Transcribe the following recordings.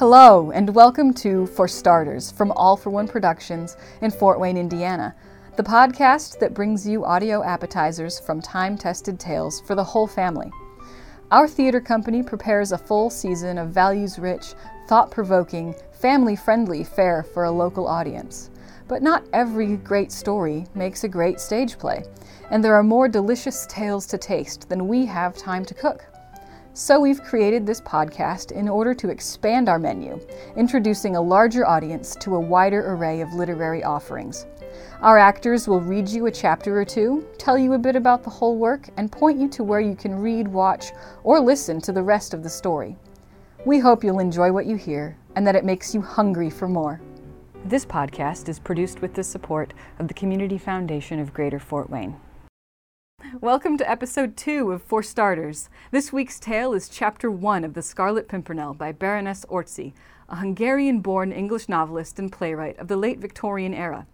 Hello, and welcome to For Starters from All for One Productions in Fort Wayne, Indiana, the podcast that brings you audio appetizers from time tested tales for the whole family. Our theater company prepares a full season of values rich, thought provoking, family friendly fare for a local audience. But not every great story makes a great stage play, and there are more delicious tales to taste than we have time to cook. So we've created this podcast in order to expand our menu, introducing a larger audience to a wider array of literary offerings. Our actors will read you a chapter or two, tell you a bit about the whole work, and point you to where you can read, watch, or listen to the rest of the story. We hope you'll enjoy what you hear and that it makes you hungry for more. This podcast is produced with the support of the Community Foundation of Greater Fort Wayne. Welcome to episode two of For Starters. This week's tale is chapter one of The Scarlet Pimpernel by Baroness Orczy, a Hungarian born English novelist and playwright of the late Victorian era.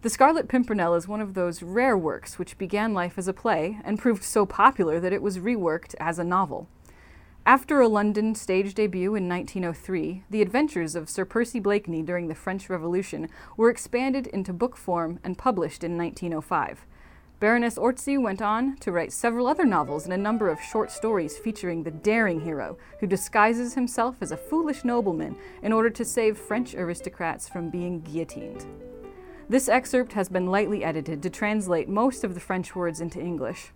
The Scarlet Pimpernel is one of those rare works which began life as a play and proved so popular that it was reworked as a novel. After a London stage debut in 1903, the adventures of Sir Percy Blakeney during the French Revolution were expanded into book form and published in 1905. Baroness Orczy went on to write several other novels and a number of short stories featuring the daring hero who disguises himself as a foolish nobleman in order to save French aristocrats from being guillotined. This excerpt has been lightly edited to translate most of the French words into English.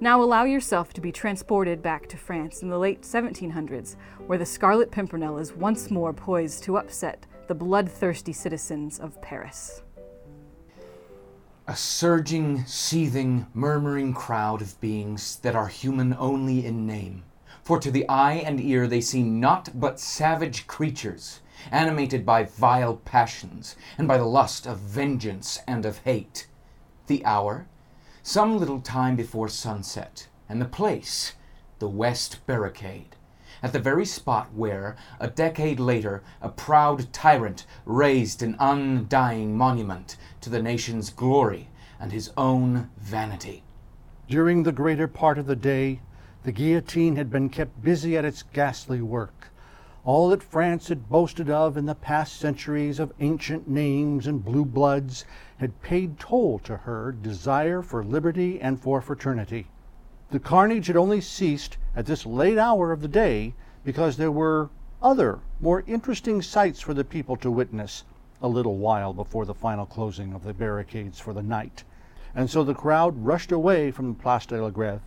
Now allow yourself to be transported back to France in the late 1700s, where the Scarlet Pimpernel is once more poised to upset the bloodthirsty citizens of Paris. A surging, seething, murmuring crowd of beings that are human only in name. For to the eye and ear they seem naught but savage creatures, animated by vile passions, and by the lust of vengeance and of hate. The hour? Some little time before sunset, and the place? The West Barricade at the very spot where, a decade later, a proud tyrant raised an undying monument to the nation's glory and his own vanity. During the greater part of the day, the guillotine had been kept busy at its ghastly work. All that France had boasted of in the past centuries of ancient names and blue bloods had paid toll to her desire for liberty and for fraternity. The carnage had only ceased at this late hour of the day because there were other, more interesting sights for the people to witness a little while before the final closing of the barricades for the night. And so the crowd rushed away from the Place de la Grève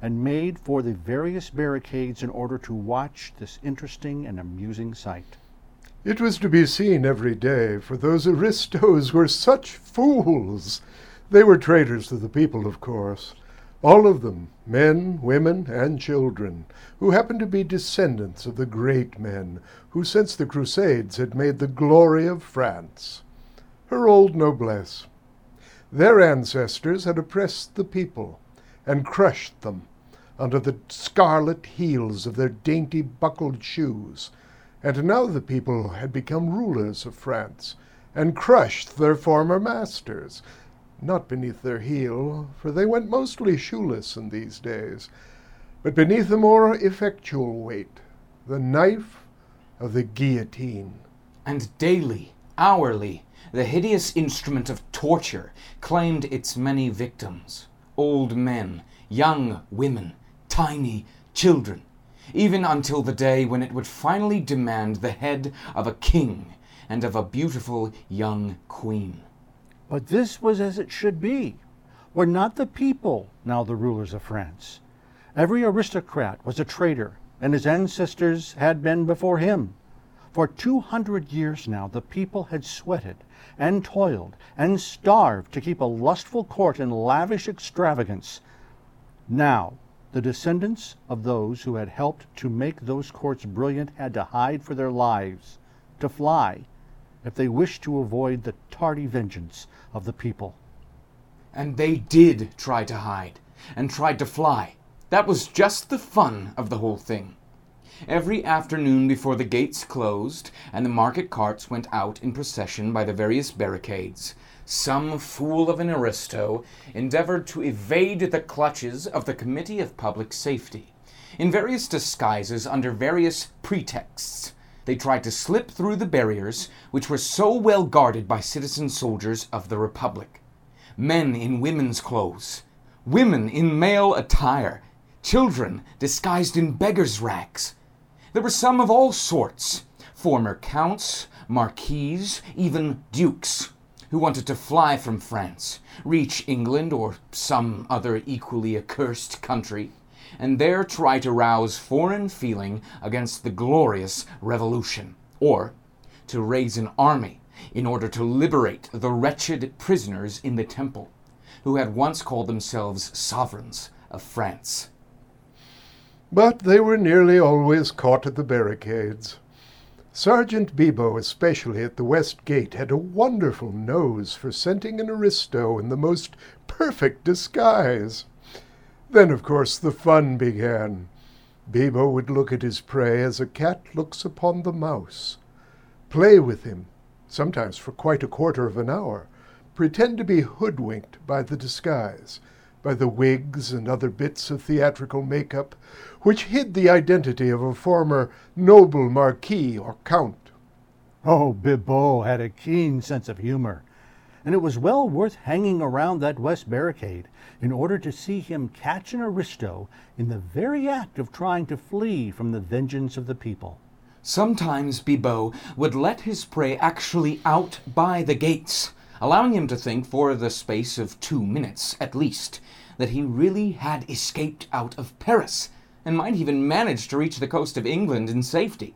and made for the various barricades in order to watch this interesting and amusing sight. It was to be seen every day, for those aristos were such fools. They were traitors to the people, of course. All of them, men, women, and children, who happened to be descendants of the great men who since the Crusades had made the glory of France, her old noblesse. Their ancestors had oppressed the people and crushed them under the scarlet heels of their dainty buckled shoes, and now the people had become rulers of France and crushed their former masters, not beneath their heel, for they went mostly shoeless in these days, but beneath a more effectual weight, the knife of the guillotine. And daily, hourly, the hideous instrument of torture claimed its many victims old men, young women, tiny children, even until the day when it would finally demand the head of a king and of a beautiful young queen. But this was as it should be. Were not the people now the rulers of France? Every aristocrat was a traitor, and his ancestors had been before him. For two hundred years now the people had sweated and toiled and starved to keep a lustful court in lavish extravagance. Now the descendants of those who had helped to make those courts brilliant had to hide for their lives, to fly, if they wished to avoid the tardy vengeance of the people. And they did try to hide, and tried to fly. That was just the fun of the whole thing. Every afternoon before the gates closed and the market carts went out in procession by the various barricades, some fool of an aristo endeavored to evade the clutches of the Committee of Public Safety in various disguises under various pretexts. They tried to slip through the barriers, which were so well guarded by citizen soldiers of the Republic. Men in women's clothes, women in male attire, children disguised in beggars' rags. There were some of all sorts former counts, marquises, even dukes who wanted to fly from France, reach England or some other equally accursed country, and there try to rouse foreign feeling against the glorious revolution, or to raise an army in order to liberate the wretched prisoners in the Temple, who had once called themselves sovereigns of France. But they were nearly always caught at the barricades. Sergeant Bibot, especially at the west gate, had a wonderful nose for scenting an aristo in the most perfect disguise. Then, of course, the fun began. Bibot would look at his prey as a cat looks upon the mouse, play with him, sometimes for quite a quarter of an hour, pretend to be hoodwinked by the disguise, by the wigs and other bits of theatrical make-up, which hid the identity of a former noble marquis or count. Oh, Bibot had a keen sense of humor, and it was well worth hanging around that west barricade in order to see him catch an aristo in the very act of trying to flee from the vengeance of the people. Sometimes Bibot would let his prey actually out by the gates, allowing him to think for the space of two minutes at least that he really had escaped out of Paris, and might even manage to reach the coast of England in safety.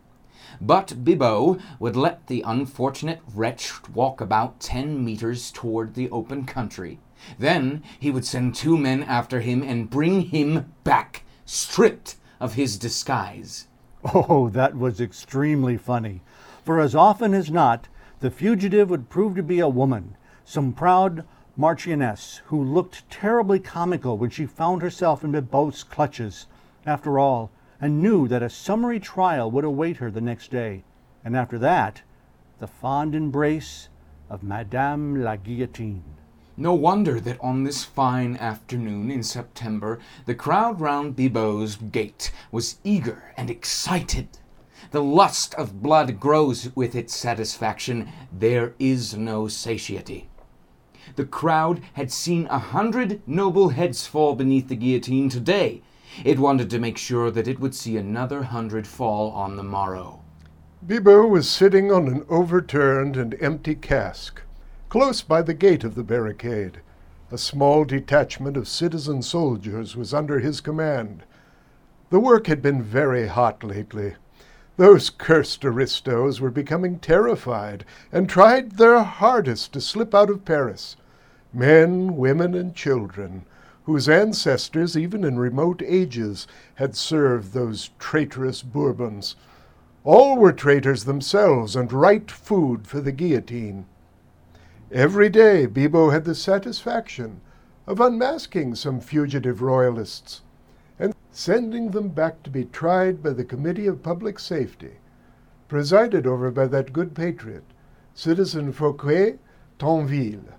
But Bibot would let the unfortunate wretch walk about ten meters toward the open country. Then he would send two men after him and bring him back, stripped of his disguise. Oh, that was extremely funny, for as often as not, the fugitive would prove to be a woman, some proud marchioness who looked terribly comical when she found herself in Bibot's clutches, after all, and knew that a summary trial would await her the next day, and after that, the fond embrace of Madame la Guillotine. No wonder that on this fine afternoon in September the crowd round Bibot's gate was eager and excited. The lust of blood grows with its satisfaction. There is no satiety. The crowd had seen a hundred noble heads fall beneath the guillotine today. It wanted to make sure that it would see another hundred fall on the morrow. Bibot was sitting on an overturned and empty cask, close by the gate of the barricade. A small detachment of citizen soldiers was under his command. The work had been very hot lately. Those cursed aristos were becoming terrified and tried their hardest to slip out of Paris men, women, and children, whose ancestors, even in remote ages, had served those traitorous Bourbons. All were traitors themselves and right food for the guillotine. Every day Bibot had the satisfaction of unmasking some fugitive royalists and sending them back to be tried by the Committee of Public Safety, presided over by that good patriot, Citizen Fouquier Tinville.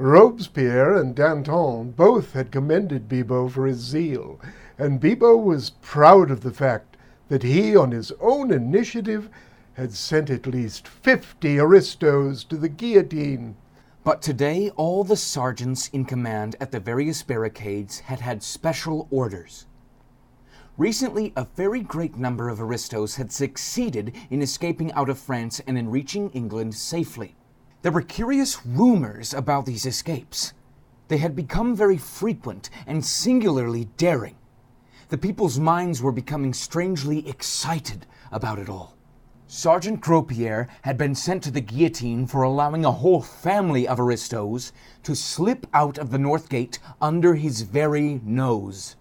Robespierre and Danton both had commended Bibot for his zeal, and Bibot was proud of the fact that he, on his own initiative, had sent at least fifty aristos to the guillotine. But today all the sergeants in command at the various barricades had had special orders. Recently, a very great number of aristos had succeeded in escaping out of France and in reaching England safely. There were curious rumors about these escapes. They had become very frequent and singularly daring. The people's minds were becoming strangely excited about it all. Sergeant Gros Pierre had been sent to the guillotine for allowing a whole family of aristos to slip out of the North Gate under his very nose.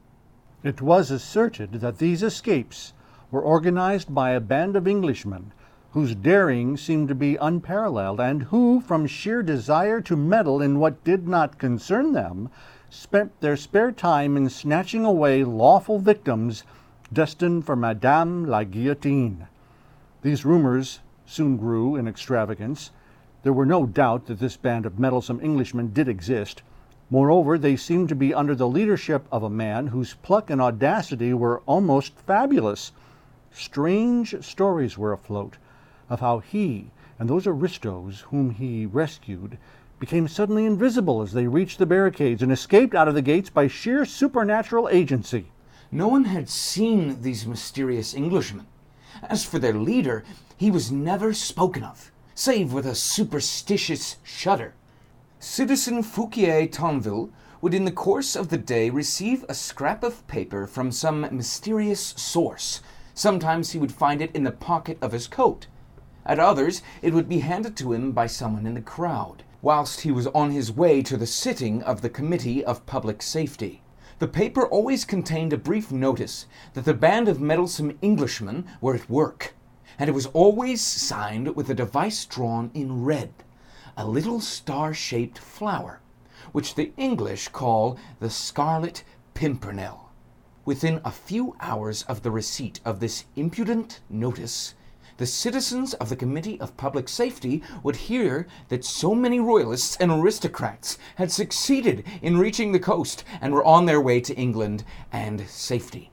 It was asserted that these escapes were organized by a band of Englishmen whose daring seemed to be unparalleled, and who, from sheer desire to meddle in what did not concern them, spent their spare time in snatching away lawful victims destined for Madame la Guillotine. These rumors soon grew in extravagance. There were no doubt that this band of meddlesome Englishmen did exist. Moreover, they seemed to be under the leadership of a man whose pluck and audacity were almost fabulous. strange stories were afloat of how he and those aristos whom he rescued became suddenly invisible as they reached the barricades and escaped out of the gates by sheer supernatural agency. No one had seen these mysterious Englishmen. As for their leader, he was never spoken of, save with a superstitious shudder. Citizen Fouquier Tinville would, in the course of the day, receive a scrap of paper from some mysterious source. Sometimes he would find it in the pocket of his coat. At others, it would be handed to him by someone in the crowd, whilst he was on his way to the sitting of the Committee of Public Safety. The paper always contained a brief notice that the band of meddlesome Englishmen were at work, and it was always signed with a device drawn in red, a little star shaped flower, which the English call the Scarlet Pimpernel. Within a few hours of the receipt of this impudent notice, the citizens of the Committee of Public Safety would hear that so many royalists and aristocrats had succeeded in reaching the coast and were on their way to England and safety.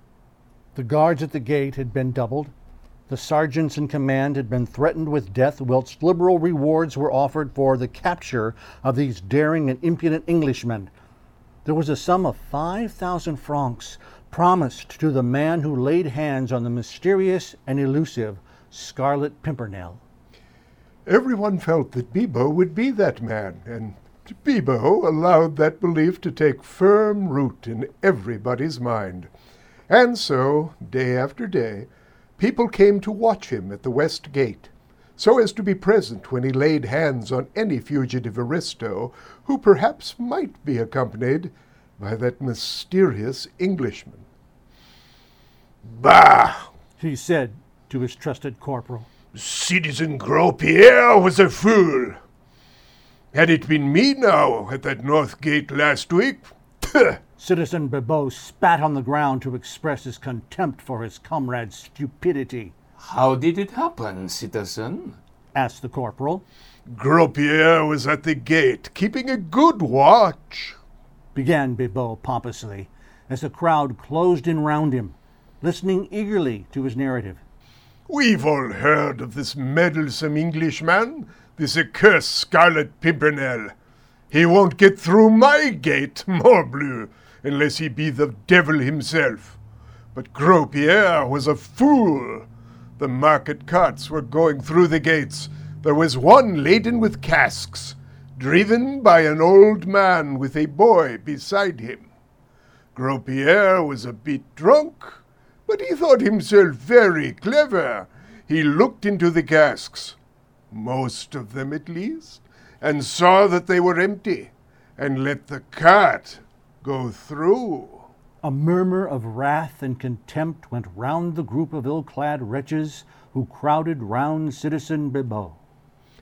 The guards at the gate had been doubled. The sergeants in command had been threatened with death, whilst liberal rewards were offered for the capture of these daring and impudent Englishmen. There was a sum of 5,000 francs promised to the man who laid hands on the mysterious and elusive Scarlet Pimpernel. Everyone felt that Bibot would be that man, and Bibot allowed that belief to take firm root in everybody's mind. And so, day after day, people came to watch him at the West Gate, so as to be present when he laid hands on any fugitive aristo who perhaps might be accompanied by that mysterious Englishman. Bah! He said to his trusted corporal. Citizen Gros Pierre was a fool. Had it been me now at that North Gate last week, Citizen Bibot spat on the ground to express his contempt for his comrade's stupidity. How did it happen, citizen? asked the corporal. Gros Pierre was at the gate, keeping a good watch. Began Bibot pompously, as the crowd closed in round him, listening eagerly to his narrative. We've all heard of this meddlesome Englishman, this accursed Scarlet Pimpernel. He won't get through my gate, morbleu, unless he be the devil himself. But Gros Pierre was a fool. The market carts were going through the gates. There was one laden with casks, driven by an old man with a boy beside him. Gros Pierre was a bit drunk, but he thought himself very clever. He looked into the casks, most of them at least, and saw that they were empty, and let the cart go through. A murmur of wrath and contempt went round the group of ill clad wretches who crowded round Citizen Bibot.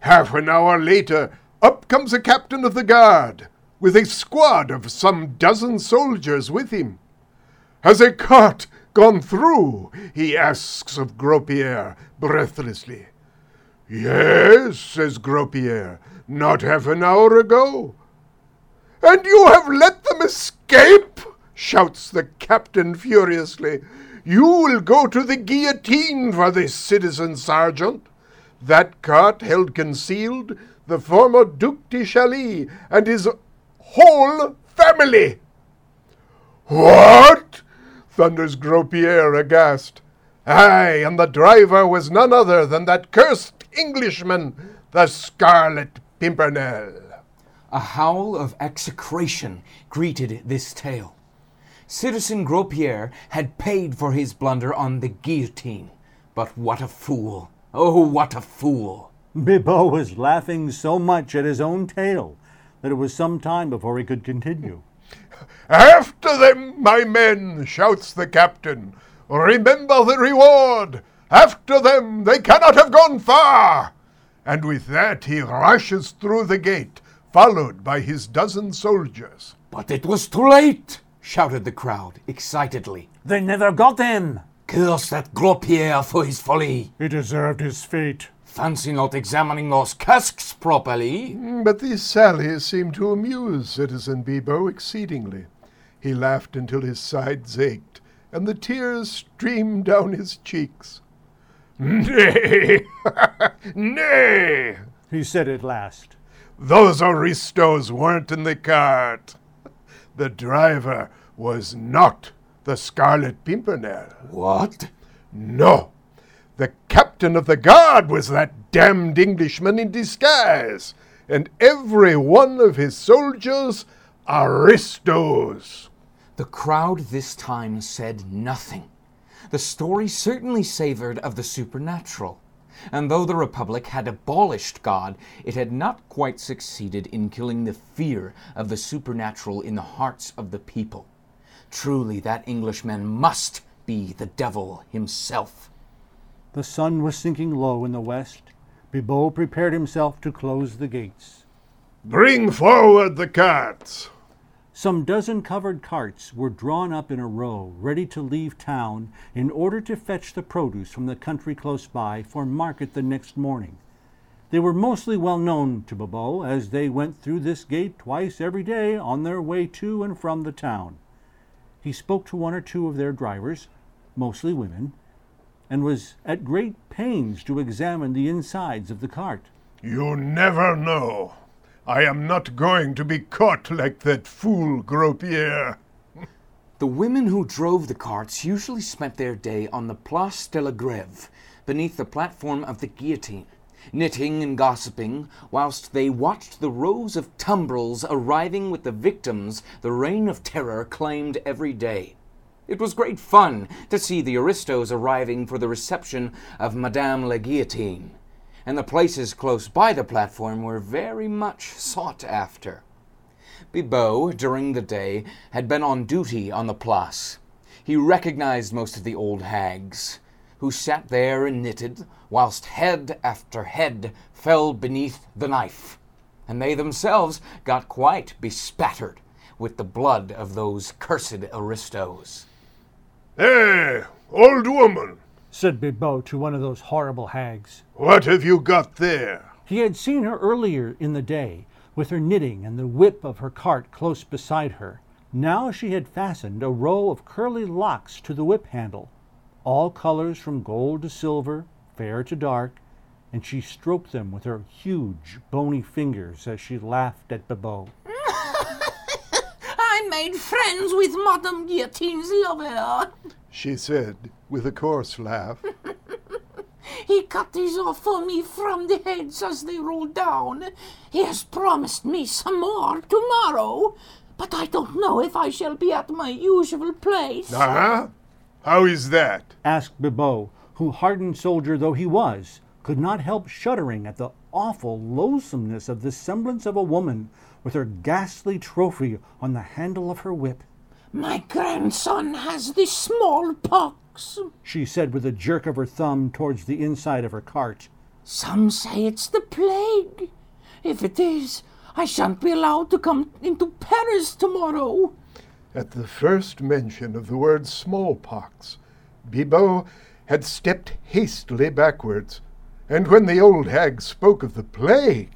Half an hour later, up comes a captain of the guard, with a squad of some dozen soldiers with him. Has a cart gone through? he asks of Gros Pierre, breathlessly. Yes, says Gros Pierre, not half an hour ago. And you have let them escape? shouts the captain furiously. You will go to the guillotine for this, citizen sergeant. That cart held concealed the former Duc de Chalis and his whole family. What? Thunders Gros Pierre aghast. Aye, and the driver was none other than that cursed Englishman, the Scarlet Pimpernel. A howl of execration greeted this tale. Citizen Gros Pierre had paid for his blunder on the guillotine. But what a fool! Oh, what a fool! Bibot was laughing so much at his own tale that it was some time before he could continue. After them, my men, shouts the captain. Remember the reward. After them, they cannot have gone far. And with that, he rushes through the gate, followed by his dozen soldiers. But it was too late! shouted the crowd excitedly. They never got him! Curse that Gros Pierre for his folly! He deserved his fate. Fancy not examining those casks properly! Mm, but these sallies seemed to amuse Citizen Bibot exceedingly. He laughed until his sides ached, and the tears streamed down his cheeks. Nay, nay, he said at last. Those aristos weren't in the cart. The driver was not the Scarlet Pimpernel. What? No, the captain of the guard was that damned Englishman in disguise, and every one of his soldiers aristos. The crowd this time said nothing. The story certainly savored of the supernatural. And though the Republic had abolished God, it had not quite succeeded in killing the fear of the supernatural in the hearts of the people. Truly, that Englishman must be the devil himself. The sun was sinking low in the west. Bibot prepared himself to close the gates. Bring forward the carts. Some dozen covered carts were drawn up in a row, ready to leave town in order to fetch the produce from the country close by for market the next morning. They were mostly well known to Bibot, as they went through this gate twice every day on their way to and from the town. He spoke to one or two of their drivers, mostly women, and was at great pains to examine the insides of the cart. You never know. I am not going to be caught like that fool Gros Pierre. The women who drove the carts usually spent their day on the Place de la Grève, beneath the platform of the guillotine, knitting and gossiping, whilst they watched the rows of tumbrils arriving with the victims the reign of terror claimed every day. It was great fun to see the aristos arriving for the reception of Madame la Guillotine and the places close by the platform were very much sought after. Bibot, during the day, had been on duty on the place. He recognized most of the old hags, who sat there and knitted, whilst head after head fell beneath the knife, and they themselves got quite bespattered with the blood of those cursed aristos. Hey, old woman, said Bibot to one of those horrible hags. What have you got there? He had seen her earlier in the day, with her knitting and the whip of her cart close beside her. Now she had fastened a row of curly locks to the whip handle, all colors from gold to silver, fair to dark, and she stroked them with her huge, bony fingers as she laughed at Bibot. I made friends with Madame Guillotine's lover she said with a coarse laugh. he cut these off for me from the heads as they rolled down. He has promised me some more tomorrow, but I don't know if I shall be at my usual place. Ah? How is that? asked Bibot, who, hardened soldier though he was, could not help shuddering at the awful loathsomeness of the semblance of a woman with her ghastly trophy on the handle of her whip. My grandson has the smallpox, she said with a jerk of her thumb towards the inside of her cart. Some say it's the plague. If it is, I shan't be allowed to come into Paris tomorrow. At the first mention of the word smallpox, Bibot had stepped hastily backwards, and when the old hag spoke of the plague,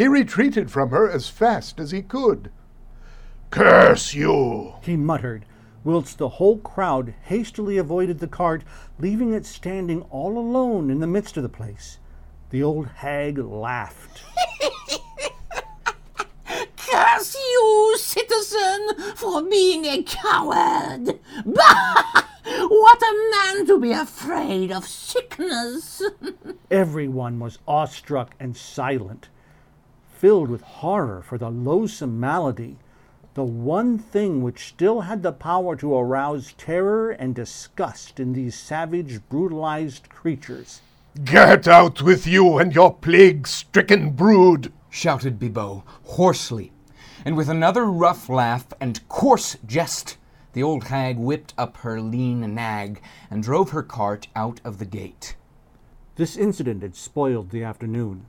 he retreated from her as fast as he could. Curse you! he muttered, whilst the whole crowd hastily avoided the cart, leaving it standing all alone in the midst of the place. The old hag laughed. Curse you, citizen, for being a coward! Bah! What a man to be afraid of sickness! Everyone was awestruck and silent, filled with horror for the loathsome malady the one thing which still had the power to arouse terror and disgust in these savage, brutalized creatures. Get out with you and your plague stricken brood! shouted Bibot hoarsely, and with another rough laugh and coarse jest, the old hag whipped up her lean nag and drove her cart out of the gate. This incident had spoiled the afternoon.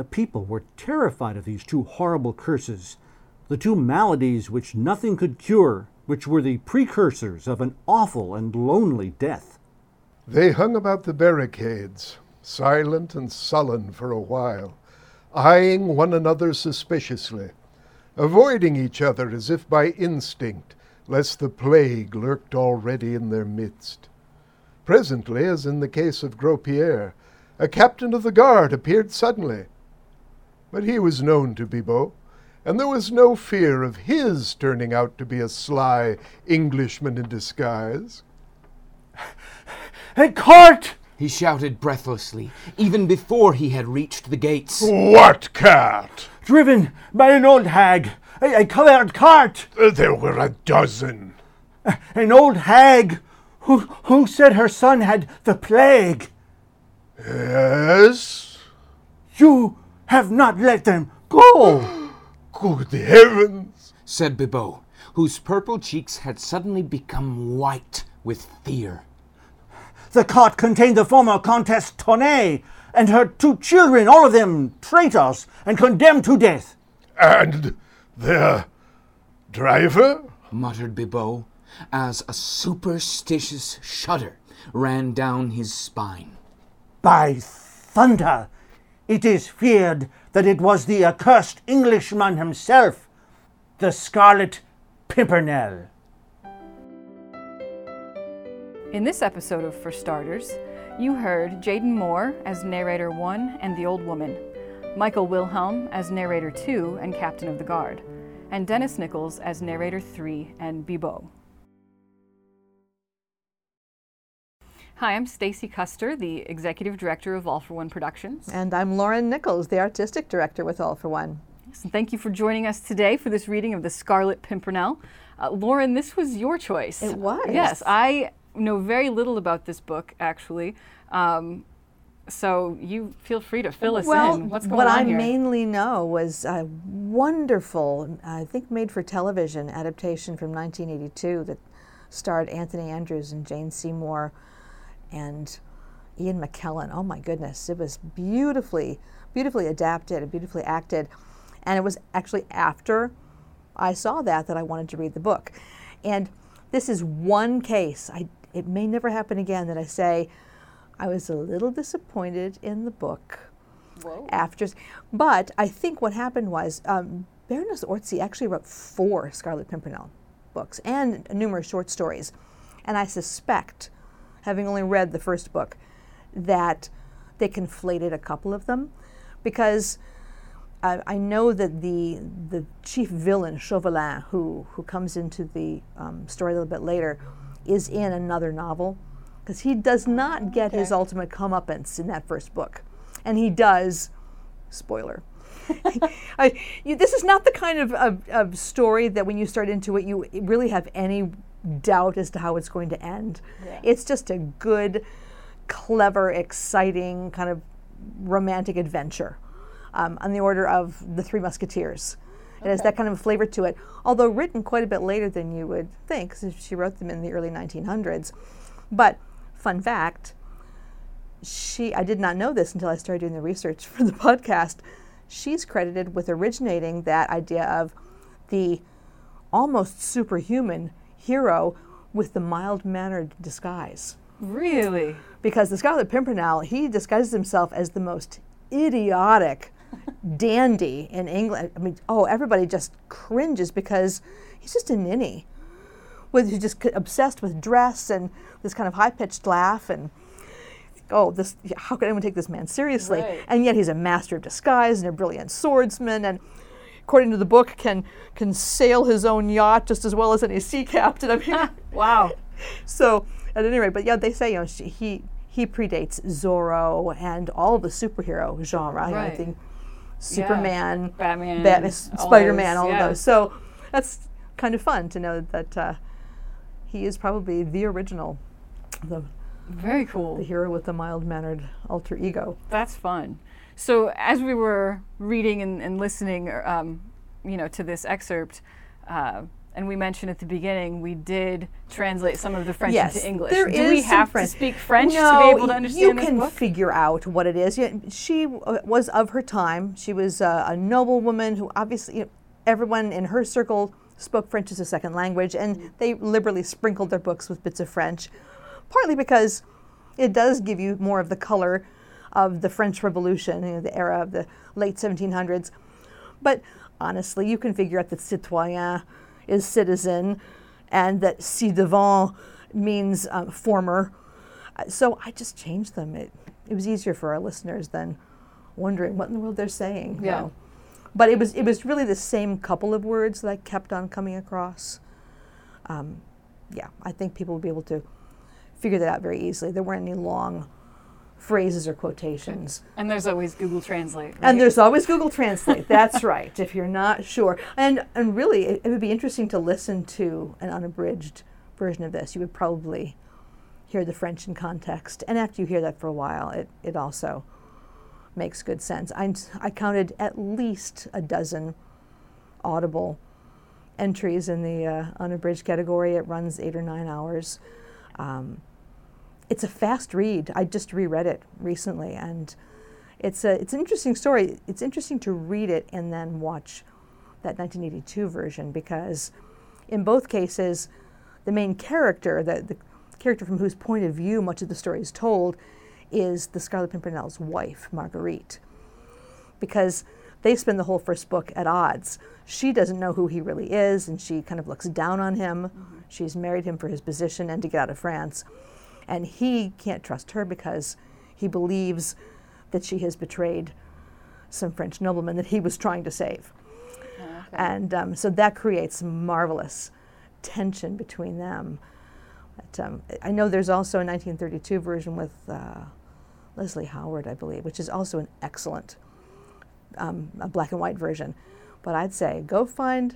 The people were terrified of these two horrible curses the two maladies which nothing could cure, which were the precursors of an awful and lonely death. They hung about the barricades, silent and sullen for a while, eyeing one another suspiciously, avoiding each other as if by instinct, lest the plague lurked already in their midst. Presently, as in the case of Gros Pierre, a captain of the guard appeared suddenly. But he was known to Bibot, and there was no fear of his turning out to be a sly Englishman in disguise. A cart! He shouted breathlessly, even before he had reached the gates. What cart? Driven by an old hag. A, a covered cart. Uh, there were a dozen. An old hag who, who said her son had the plague. Yes? You have not let them go. Good heavens! said Bibot, whose purple cheeks had suddenly become white with fear. The cart contained the former Countess Tournay and her two children, all of them traitors and condemned to death. And their driver? muttered Bibot, as a superstitious shudder ran down his spine. By thunder, it is feared that it was the accursed Englishman himself, the Scarlet Pimpernel. In this episode of For Starters, you heard Jaden Moore as narrator 1 and the Old Woman, Michael Wilhelm as narrator 2 and Captain of the Guard, and Dennis Nichols as narrator 3 and Bibot. Hi, I'm Stacy Custer, the executive director of All for One Productions. And I'm Lauren Nichols, the artistic director with All for One. Yes, and thank you for joining us today for this reading of The Scarlet Pimpernel. Uh, Lauren, this was your choice. It was. Yes, I know very little about this book, actually. Um, so you feel free to fill us well, in. What's going what on I here? mainly know was a wonderful, I think made for television adaptation from 1982 that starred Anthony Andrews and Jane Seymour and Ian McKellen. Oh my goodness, it was beautifully, beautifully adapted and beautifully acted. And it was actually after I saw that that I wanted to read the book. And this is one case. I, it may never happen again that I say I was a little disappointed in the book Whoa. after. But I think what happened was um, Baroness Orczy actually wrote four Scarlet Pimpernel books and numerous short stories. And I suspect, having only read the first book, that they conflated a couple of them because I, I know that the the chief villain Chauvelin, who who comes into the um, story a little bit later, is in another novel because he does not get his ultimate comeuppance in that first book, and he does. Spoiler. I, you, this is not the kind of, of, of story that when you start into it, you really have any doubt as to how it's going to end. It's just a good, clever, exciting kind of romantic adventure um, on the order of The Three Musketeers. It has that kind of flavor to it, although written quite a bit later than you would think, because she wrote them in the early 1900s. But, fun fact, she, I did not know this until I started doing the research for the podcast. She's credited with originating that idea of the almost superhuman hero with the mild mannered disguise Really? because the Scarlet Pimpernel, he disguises himself as the most idiotic dandy in England. I mean, oh, everybody just cringes because he's just a ninny. With he's just obsessed with dress and this kind of high-pitched laugh and oh, this how could anyone take this man seriously? Right. And yet he's a master of disguise and a brilliant swordsman and according to the book can can sail his own yacht just as well as any sea captain. I mean, Wow. so at any rate, but yeah, they say you know she, he he predates Zorro and all of the superhero genre. you know, I Right. think Superman, Batman, Batman, all Spider Man, all yeah. of those. So that's kind of fun to know that uh, he is probably the original, the, Very cool. the hero with the mild mannered alter ego. That's fun. So as we were reading and, and listening, er, um, you know, to this excerpt, uh, and we mentioned at the beginning, we did translate some of the French yes, into English. There Do we have French. to speak French no, to be able to understand you can book? figure out what it is. Yeah, she was of her time. She was uh, a noblewoman who obviously you know, everyone in her circle spoke French as a second language, and they liberally sprinkled their books with bits of French, partly because it does give you more of the color of the French Revolution, you know, the era of the late 1700s. But honestly, you can figure out that citoyen is citizen, and that ci devant means um, former. So I just changed them. It, it was easier for our listeners than wondering what in the world they're saying. Yeah. But it was it was really the same couple of words that I kept on coming across. Um, yeah, I think people would be able to figure that out very easily. There weren't any long phrases or quotations. And there's always Google Translate. And there's always Google Translate. That's right. If you're not sure, and and really, it, it would be interesting to listen to an unabridged version of this. You would probably hear the French in context, and after you hear that for a while, it it also makes good sense. I I counted at least a dozen audible entries in the uh, unabridged category. It runs eight or nine hours. Um, it's a fast read. I just reread it recently, and it's a it's an interesting story. It's interesting to read it and then watch that 1982 version because in both cases, the main character, the, the character from whose point of view much of the story is told, is the Scarlet Pimpernel's wife, Marguerite, because they spend the whole first book at odds. She doesn't know who he really is, and she kind of looks down on him. Mm-hmm. She's married him for his position and to get out of France. And he can't trust her because he believes that she has betrayed some French nobleman that he was trying to save. And um, so that creates marvelous tension between them. But, um, I know there's also a 1932 version with uh, Leslie Howard, I believe, which is also an excellent um, a black and white version. But I'd say go find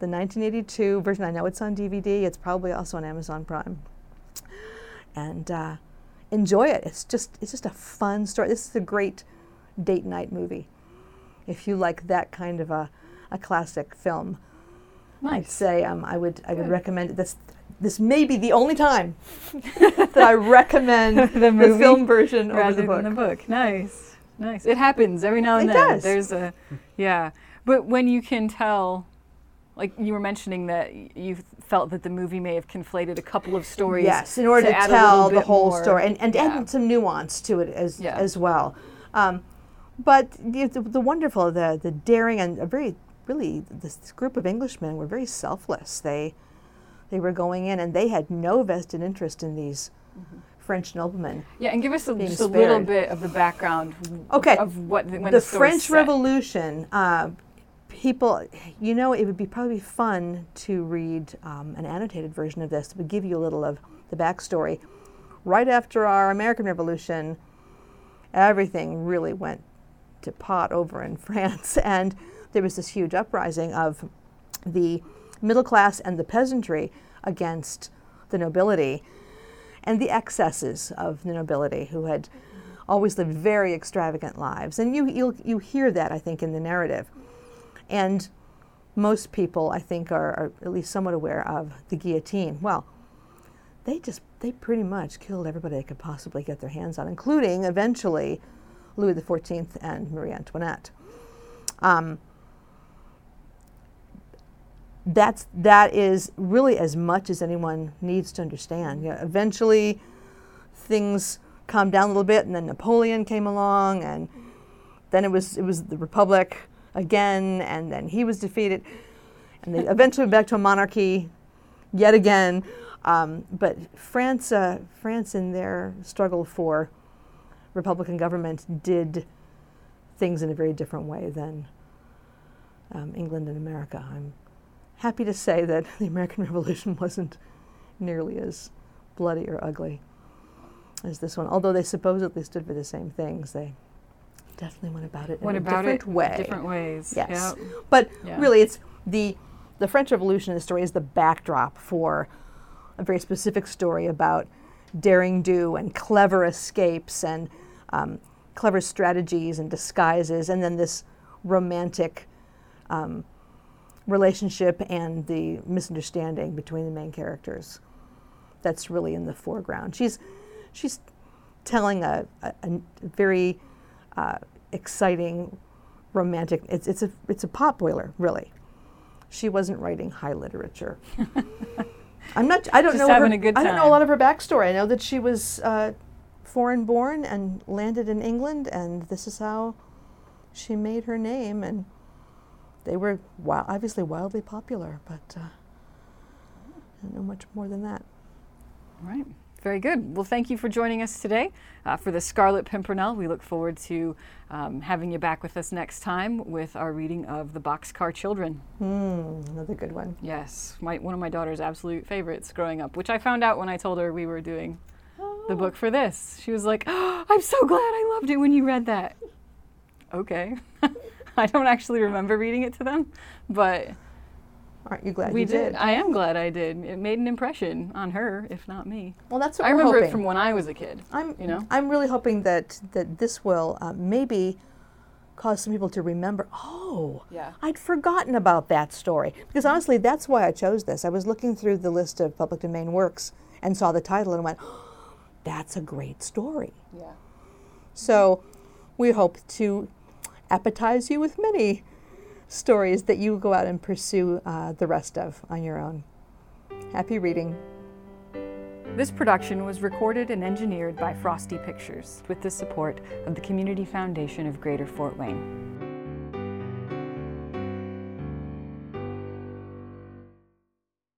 the 1982 version. I know it's on DVD. It's probably also on Amazon Prime. And uh, enjoy it. It's just it's just a fun story. This is a great date night movie. If you like that kind of a, a classic film, I'd say um, I would I would recommend. This this may be the only time that I recommend The the, movie film version over rather the book. than the book. Nice, nice. It happens every now and It then. does. There's a, yeah. But when you can tell, like you were mentioning that you felt that the movie may have conflated a couple of stories. Yes, in order to, little tell the whole more- story and, and yeah. add some nuance to it as Yeah. as well. Um, but the, the, the wonderful, the the daring, and a very really this group of Englishmen were very selfless. They they were going in and they had no vested interest in these Mm-hmm. French noblemen. Yeah, and give us a, just a little bit of the background. Okay. Of what when the the, French. Revolution. Uh, people, you know, it would be probably fun to read um, an annotated version of this. It would give you a little of the backstory. Right after our American Revolution, everything really went to pot over in France, and there was this huge uprising of the middle class and the peasantry against the nobility and the excesses of the nobility who had always lived very extravagant lives. And you, you, you hear that, I think, in the narrative. And most people, I think, are, are at least somewhat aware of the guillotine. Well, they just, they pretty much killed everybody they could possibly get their hands on, including eventually Louis XIV and Marie Antoinette. Um, that's that is really as much as anyone needs to understand. You know, eventually, things calmed down a little bit, and then Napoleon came along, and then it was it was the Republic again, and then he was defeated, and they eventually went back to a monarchy yet again. Um, but France, uh, France, in their struggle for Republican government, did things in a very different way than um, England and America. I'm happy to say that the American Revolution wasn't nearly as bloody or ugly as this one. Although they supposedly stood for the same things, they definitely went about it What in a different way. Different ways. Yes. Yep. But Yeah. really, it's the the French Revolution. The story is the backdrop for a very specific story about daring do and clever escapes and um, clever strategies and disguises, and then this romantic um, relationship and the misunderstanding between the main characters. That's really in the foreground. She's she's telling a, a, a very uh, exciting romantic. It's it's a it's a pot boiler, really. She wasn't writing high literature. I'm not. I don't Just know. having her, a good I don't know a lot of her backstory. I know that she was uh, foreign born and landed in England, and this is how she made her name. And they were obviously wildly popular. But uh, I don't know much more than that. All right. Very good. Well, thank you for joining us today uh, for the Scarlet Pimpernel. We look forward to um, having you back with us next time with our reading of The Boxcar Children. Hmm, another good one. Yes, my, one of my daughter's absolute favorites growing up, which I found out when I told her we were doing the book for this. She was like, oh, I'm so glad I loved it when you read that. Okay. I don't actually remember reading it to them, but Aren't you glad we you did. did? I am glad I did. It made an impression on her, if not me. Well, that's what I remember hoping. it from when I was a kid. I'm, you know? I'm really hoping that that this will uh, maybe cause some people to remember. Oh, Yeah. I'd forgotten about that story because honestly, that's why I chose this. I was looking through the list of public domain works and saw the title and went, "That's a great story." Yeah. So, we hope to appetize you with many stories that you go out and pursue uh, the rest of on your own. Happy reading. This production was recorded and engineered by Frosty Pictures with the support of the Community Foundation of Greater Fort Wayne.